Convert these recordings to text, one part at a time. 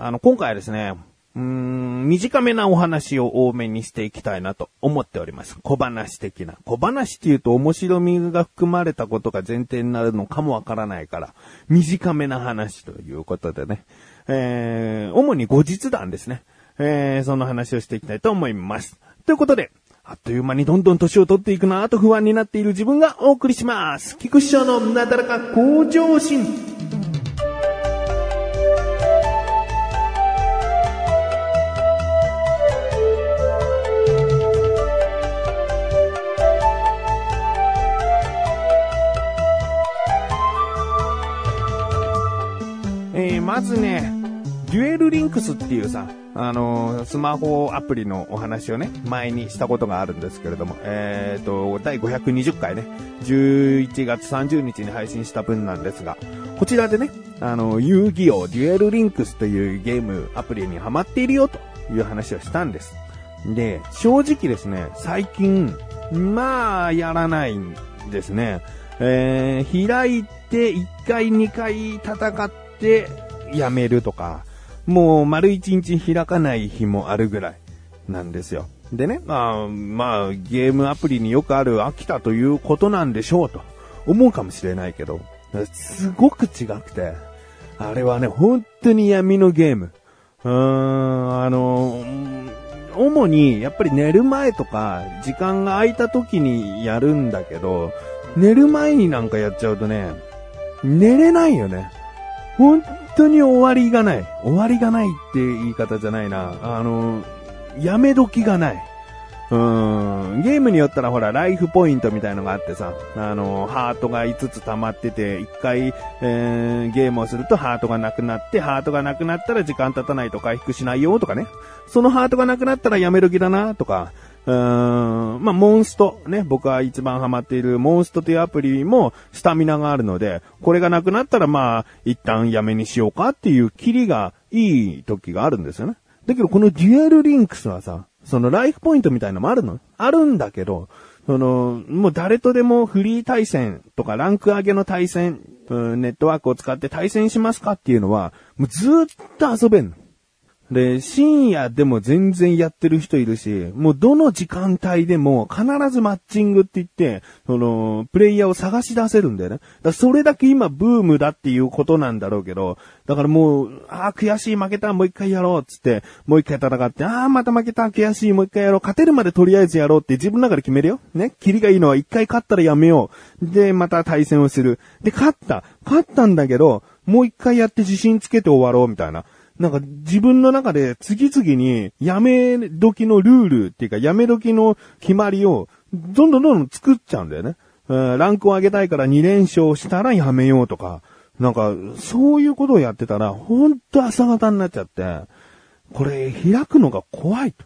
あの、今回はですね、うーん、短めなお話を多めにしていきたいなと思っております。小話的な。小話っていうと面白みが含まれたことが前提になるのかもわからないから、短めな話ということでね。えー、主に後日談ですね。えー、その話をしていきたいと思います。ということで、あっという間にどんどん年を取っていくなぁと不安になっている自分がお送りします。菊師匠のなだらか向上心。えー、まずね、デュエルリンクスっていうさ、あのースマホアプリのお話をね、前にしたことがあるんですけれども、えーと、第520回ね、11月30日に配信した分なんですが、こちらでね、あの、遊戯王デュエルリンクスというゲームアプリにハマっているよという話をしたんです。で、正直ですね、最近、まあ、やらないんですね。えー、開いて1回2回戦ってやめるとか、もう丸1日開かない日もあるぐらいなんですよ。でね、まあ、まあ、ゲームアプリによくある飽きたということなんでしょうと思うかもしれないけど、すごく違くて、あれはね、本当に闇のゲーム。うーん、あの、主にやっぱり寝る前とか時間が空いた時にやるんだけど、寝る前になんかやっちゃうとね、寝れないよね。本当に終わりがない。終わりがないって言い方じゃないな。あの、やめ時がない。うーん、ゲームによったらほら、ライフポイントみたいのがあってさ、あの、ハートが5つ溜まってて、1回、えー、ゲームをするとハートがなくなって、ハートがなくなったら時間経たないと回復しないよとかね。そのハートがなくなったらやめ時だなとか、うーん、まあ、モンスト、ね、僕は一番ハマっているモンストというアプリもスタミナがあるので、これがなくなったらまあ、一旦やめにしようかっていうキリがいい時があるんですよね。だけどこのデュエルリンクスはさ、そのライフポイントみたいなのもあるのあるんだけど、その、もう誰とでもフリー対戦とかランク上げの対戦、ネットワークを使って対戦しますかっていうのは、もうずっと遊べんの。で、深夜でも全然やってる人いるし、もうどの時間帯でも必ずマッチングって言って、その、プレイヤーを探し出せるんだよね。だそれだけ今ブームだっていうことなんだろうけど、だからもう、ああ、悔しい負けた、もう一回やろうつって、もう一回戦って、ああ、また負けた、悔しい、もう一回やろう、勝てるまでとりあえずやろうって自分の中で決めるよ。ね。キリがいいのは一回勝ったらやめよう。で、また対戦をする。で、勝った。勝ったんだけど、もう一回やって自信つけて終わろう、みたいな。なんか自分の中で次々にやめ時のルールっていうかやめ時の決まりをどんどんどんどん作っちゃうんだよね。うんランクを上げたいから2連勝したらやめようとか。なんかそういうことをやってたらほんと朝方になっちゃって、これ開くのが怖いと。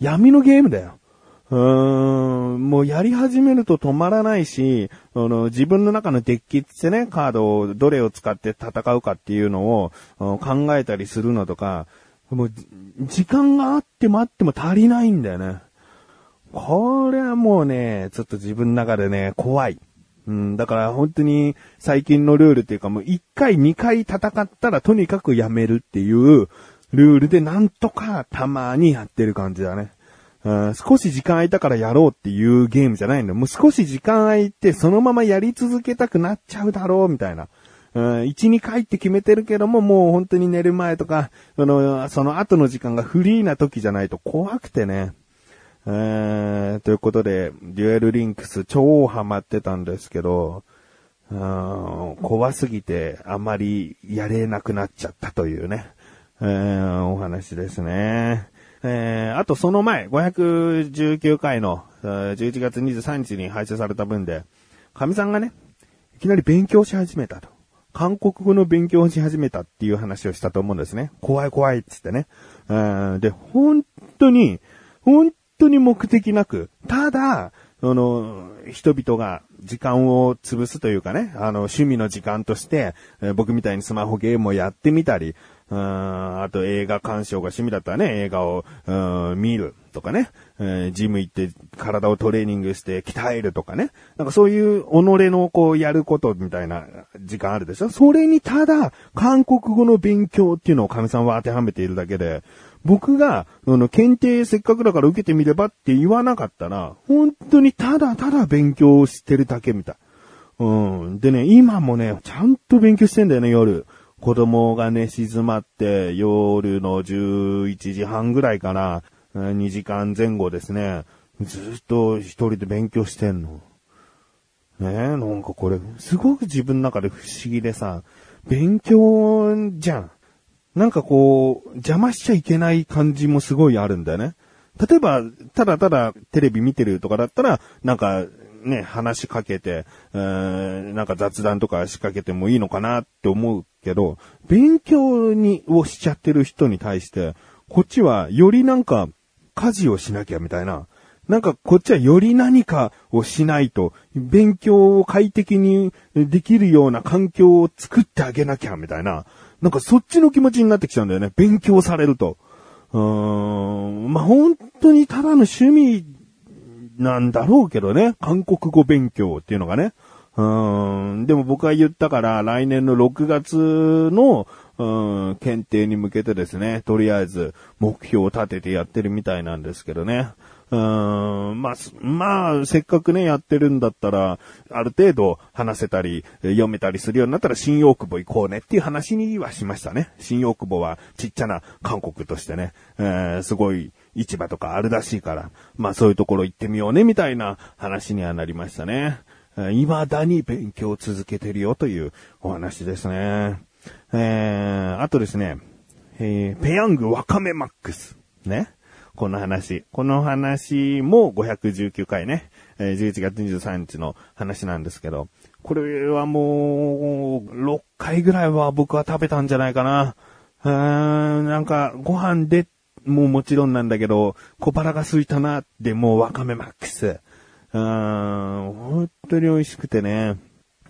闇のゲームだよ。うーん、もうやり始めると止まらないし、あの、自分の中のデッキってね、カードをどれを使って戦うかっていうのを考えたりするのとか、もう、時間があってもあっても足りないんだよね。これはもうね、ちょっと自分の中でね、怖い。うん、だから本当に最近のルールっていうかもう1回2回戦ったらとにかくやめるっていうルールでなんとかたまにやってる感じだね。うん少し時間空いたからやろうっていうゲームじゃないの。もう少し時間空いてそのままやり続けたくなっちゃうだろうみたいな。うん、1、2回って決めてるけども、もう本当に寝る前とか、その、その後の時間がフリーな時じゃないと怖くてね。えー、ということで、デュエルリンクス超ハマってたんですけど、うん怖すぎてあまりやれなくなっちゃったというね、えーお話ですね。えーあとその前、519回のえー11月23日に配信された分で、神さんがね、いきなり勉強し始めたと。韓国語の勉強をし始めたっていう話をしたと思うんですね。怖い怖いっつってね。で、本当に、本当に目的なく、ただ、その、人々が時間を潰すというかね、あの、趣味の時間として、えー僕みたいにスマホゲームをやってみたり、うん、あと映画鑑賞が趣味だったらね、映画を、うん、見るとかね、えジム行って体をトレーニングして鍛えるとかね。なんかそういう己のこうやることみたいな時間あるでしょそれにただ、韓国語の勉強っていうのを神さんは当てはめているだけで、僕が、あの、検定せっかくだから受けてみればって言わなかったら、本当にただただ勉強してるだけみたい。うん。でね、今もね、ちゃんと勉強してんだよね、夜。子供がね、静まって、夜の11時半ぐらいから、2時間前後ですね。ずっと一人で勉強してんの。ねえ、なんかこれ、すごく自分の中で不思議でさ、勉強じゃん。なんかこう、邪魔しちゃいけない感じもすごいあるんだよね。例えば、ただただテレビ見てるとかだったら、なんか、ね、話しかけて、えーなんか雑談とか仕掛けてもいいのかなって思うけど、勉強に、をしちゃってる人に対して、こっちはよりなんか、家事をしなきゃみたいな。なんかこっちはより何かをしないと、勉強を快適にできるような環境を作ってあげなきゃみたいな。なんかそっちの気持ちになってきちゃうんだよね。勉強されると。うーん。まあ、本当にただの趣味なんだろうけどね。韓国語勉強っていうのがね。うん。でも僕が言ったから、来年の6月の、うん、検定に向けてですね、とりあえず目標を立ててやってるみたいなんですけどね。うん、まあ、まあ、せっかくね、やってるんだったら、ある程度話せたり、読めたりするようになったら新大久保行こうねっていう話にはしましたね。新大久保はちっちゃな韓国としてね、えーすごい市場とかあるらしいから、まあそういうところ行ってみようねみたいな話にはなりましたね。未だに勉強を続けてるよというお話ですね。えー、あとですね、えーペヤングワカメマックス。ね。この話。この話も519回ね。えー11月23日の話なんですけど、これはもう、6回ぐらいは僕は食べたんじゃないかな。うーん、なんか、ご飯で、もうもちろんなんだけど、小腹が空いたなって、もうワカメマックス。うーん、本当に美味しくてね。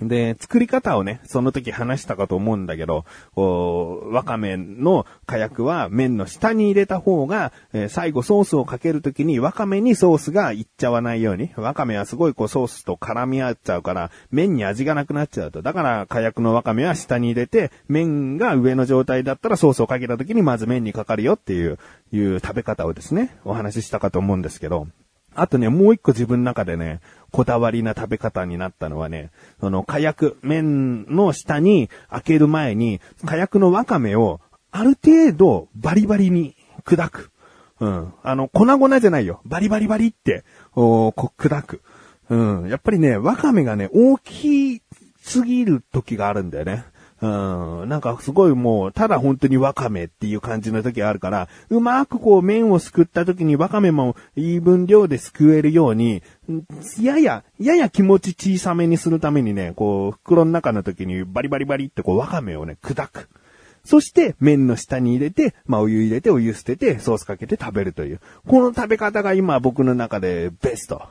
で、作り方をね、その時話したかと思うんだけど、こう、わかめの火薬は麺の下に入れた方が、えー最後ソースをかける時にわかめにソースがいっちゃわないように、わかめはすごいこうソースと絡み合っちゃうから、麺に味がなくなっちゃうと。だから火薬のわかめは下に入れて、麺が上の状態だったらソースをかけた時にまず麺にかかるよっていう、いう食べ方をですね、お話ししたかと思うんですけど、あとね、もう一個自分の中でね、こだわりな食べ方になったのはね、その火薬、麺の下に開ける前に、火薬のわかめをある程度バリバリに砕く。うん。あの、粉々じゃないよ。バリバリバリって、おこ砕く。うん。やっぱりね、わかめがね、大きすぎる時があるんだよね。うん。なんかすごいもう、ただ本当にわかめっていう感じの時があるから、うまくこう麺をすくった時にわかめもいい分量ですくえるように、やや、やや気持ち小さめにするためにね、こう、袋の中の時にバリバリバリってこうわかめをね、砕く。そして、麺の下に入れて、まあ、お湯入れて、お湯捨てて、ソースかけて食べるという。この食べ方が今僕の中でベスト。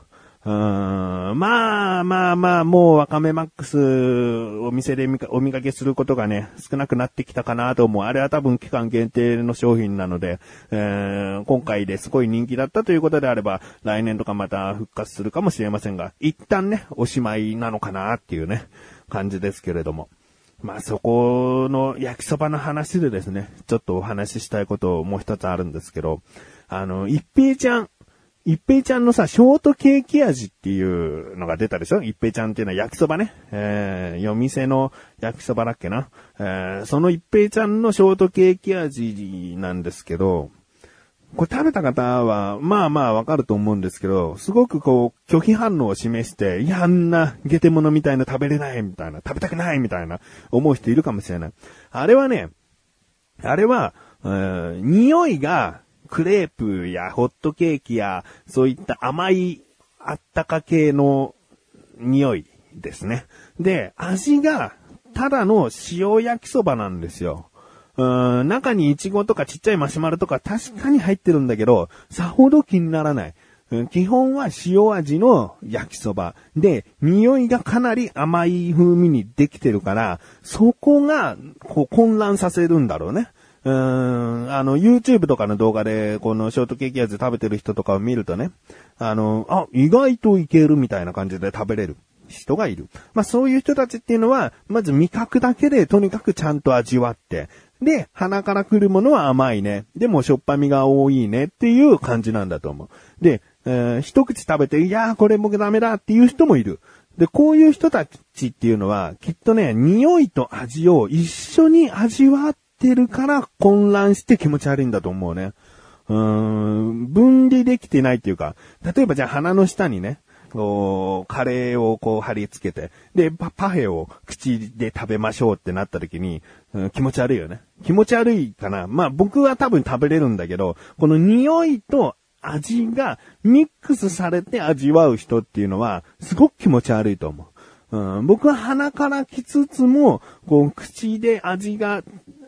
うんまあまあまあ、もうワカメマックスお店でお見かけすることがね、少なくなってきたかなと思う。あれは多分期間限定の商品なので、えー今回ですごい人気だったということであれば、来年とかまた復活するかもしれませんが、一旦ね、おしまいなのかなっていうね、感じですけれども。まあそこの焼きそばの話でですね、ちょっとお話ししたいことをもう一つあるんですけど、あの、一平ちゃん、一平ちゃんのさ、ショートケーキ味っていうのが出たでしょ？一平ちゃんっていうのは焼きそばね。えー、夜店の焼きそばだっけな。えー、その一平ちゃんのショートケーキ味なんですけど、これ食べた方は、まあまあわかると思うんですけど、すごくこう、拒否反応を示して、いや、あんな、ゲテモノみたいな食べれないみたいな、食べたくないみたいな、思う人いるかもしれない。あれはね、あれは、え匂いが、クレープやホットケーキや、そういった甘い、あったか系の匂いですね。で、味が、ただの塩焼きそばなんですよ。うん、中にイチゴとかちっちゃいマシュマロとか確かに入ってるんだけど、さほど気にならない。基本は塩味の焼きそば。で、匂いがかなり甘い風味にできてるから、そこが、こう混乱させるんだろうね。うーん、あの、YouTube とかの動画で、このショートケーキ味食べてる人とかを見るとね、あの、あ、意外といけるみたいな感じで食べれる人がいる。まあそういう人たちっていうのは、まず味覚だけでとにかくちゃんと味わって、で、鼻から来るものは甘いね。でもしょっぱみが多いねっていう感じなんだと思う。で、えー、一口食べて、いやーこれ僕ダメだっていう人もいる。で、こういう人たちっていうのは、きっとね、匂いと味を一緒に味わってるから混乱して気持ち悪いんだと思うね。うーん、分離できてないっていうか、例えばじゃあ鼻の下にね、こう、カレーをこう貼り付けて、で、パパフェを口で食べましょうってなった時に、うん、気持ち悪いよね。気持ち悪いかな。まあ僕は多分食べれるんだけど、この匂いと味がミックスされて味わう人っていうのは、すごく気持ち悪いと思う。うん、僕は鼻から来つつも、こう、口で味が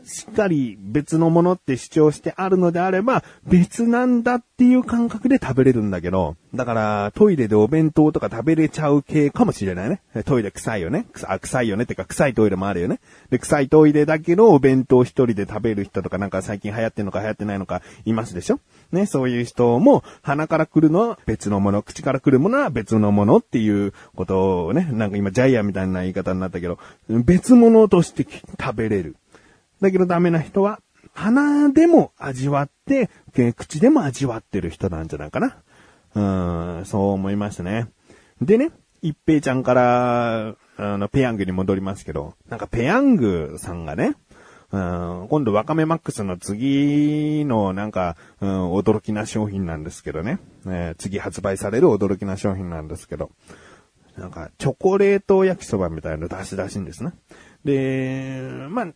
しっかり別のものって主張してあるのであれば、別なんだっていう感覚で食べれるんだけど、だからトイレでお弁当とか食べれちゃう系かもしれないね。トイレ臭いよね。あ、臭いよねってか臭いトイレもあるよね。で、臭いトイレだけどお弁当一人で食べる人とかなんか最近流行ってんのか流行ってないのかいますでしょね、そういう人も鼻から来るのは別のもの、口から来るものは別のものっていうことをね、なんか今ジャイアンみたいな言い方になったけど、別物として食べれる。だけどダメな人は、鼻でも味わって、口でも味わってる人なんじゃないかな。うん、そう思いましたね。でね、一平ちゃんから、あの、ペヤングに戻りますけど、なんかペヤングさんがね、うん、今度ワカメマックスの次のなんか、うん、驚きな商品なんですけどね、えー、次発売される驚きな商品なんですけど、なんかチョコレート焼きそばみたいなの出し出しんですね。で、まあ、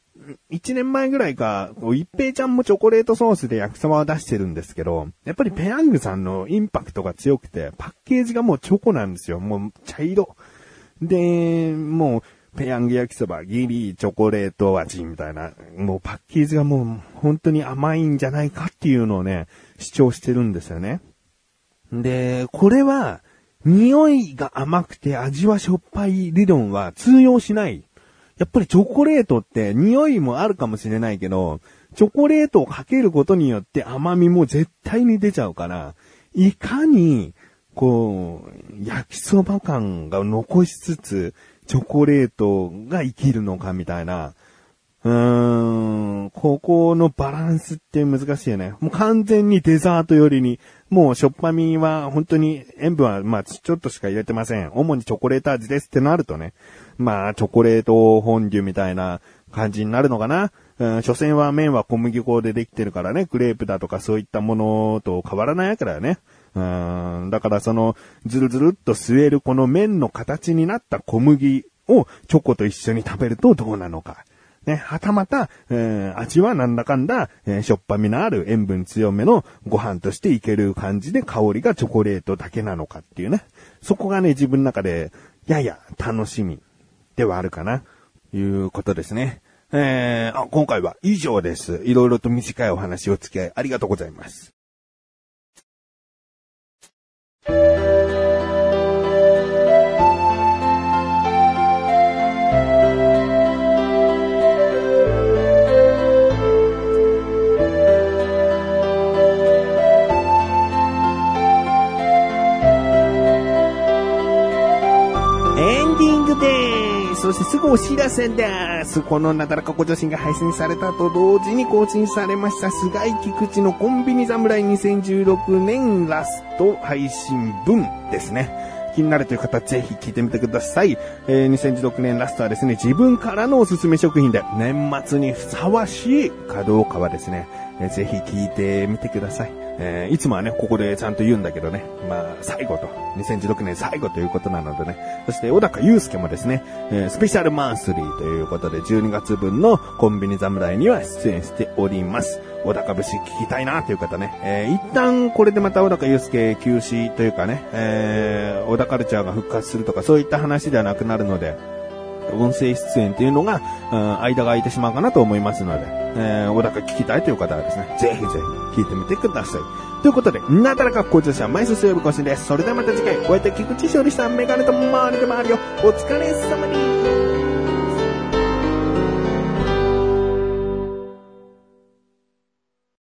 1年前ぐらいか、一平ちゃんもチョコレートソースで焼きそばを出してるんですけど、やっぱりペヤングさんのインパクトが強くて、パッケージがもうチョコなんですよ。もう茶色。で、もう、ペヤング焼きそば、ギリチョコレート味みたいな、もうパッケージがもう本当に甘いんじゃないかっていうのをね、主張してるんですよね。で、これは、匂いが甘くて味はしょっぱい理論は通用しないやっぱりチョコレートって匂いもあるかもしれないけど、チョコレートをかけることによって甘みも絶対に出ちゃうから、いかに、こう、焼きそば感が残しつつ、チョコレートが生きるのかみたいな、うーん、ここのバランスって難しいよね。もう完全にデザート寄りに、もうしょっぱみは本当に塩分はまあちょっとしか入れてません。主にチョコレート味ですってなるとね、まあチョコレートフォンデュみたいな感じになるのかな。うん、所詮は麺は小麦粉でできてるからね、クレープだとかそういったものと変わらないわけだよね。うん、だからその、ずるずるっと吸えるこの麺の形になった小麦をチョコと一緒に食べるとどうなのか。ね、はたまた、えー、味はなんだかんだ、えー、しょっぱみのある塩分強めのご飯としていける感じで香りがチョコレートだけなのかっていうね。そこがね、自分の中で、やや楽しみではあるかな、いうことですね。えー、あ、今回は以上です。いろいろと短いお話を付き合いありがとうございます。お知らせです。このなだらかご女子が配信されたと同時に更新されました菅井菊池のコンビニ侍2016年ラスト配信分ですね。気になるという方、ぜひ聞いてみてください。えー、2016年ラストはですね、自分からのおすすめ食品で、年末にふさわしいかどうかはですね、えー、ぜひ聞いてみてください。えー、いつもはね、ここでちゃんと言うんだけどね、まあ、最後と、2016年最後ということなのでね、そして小高祐介もですね、えー、スペシャルマンスリーということで、12月分のコンビニ侍には出演しております。小高節聞きたいなという方ね、えー、一旦これでまた小高祐介休止というかね、えー、小高カルチャーが復活するとか、そういった話ではなくなるので、音声出演っていうのが、うん、間が空いてしまうかなと思いますので、えー、小高聞きたいという方はですね、ぜひぜひ聞いてみてください。ということで、なだらか向上者、毎週水曜日更新です。それではまた次回、こうやって菊池勝利したメガネと周りで回るよ。お疲れ様に。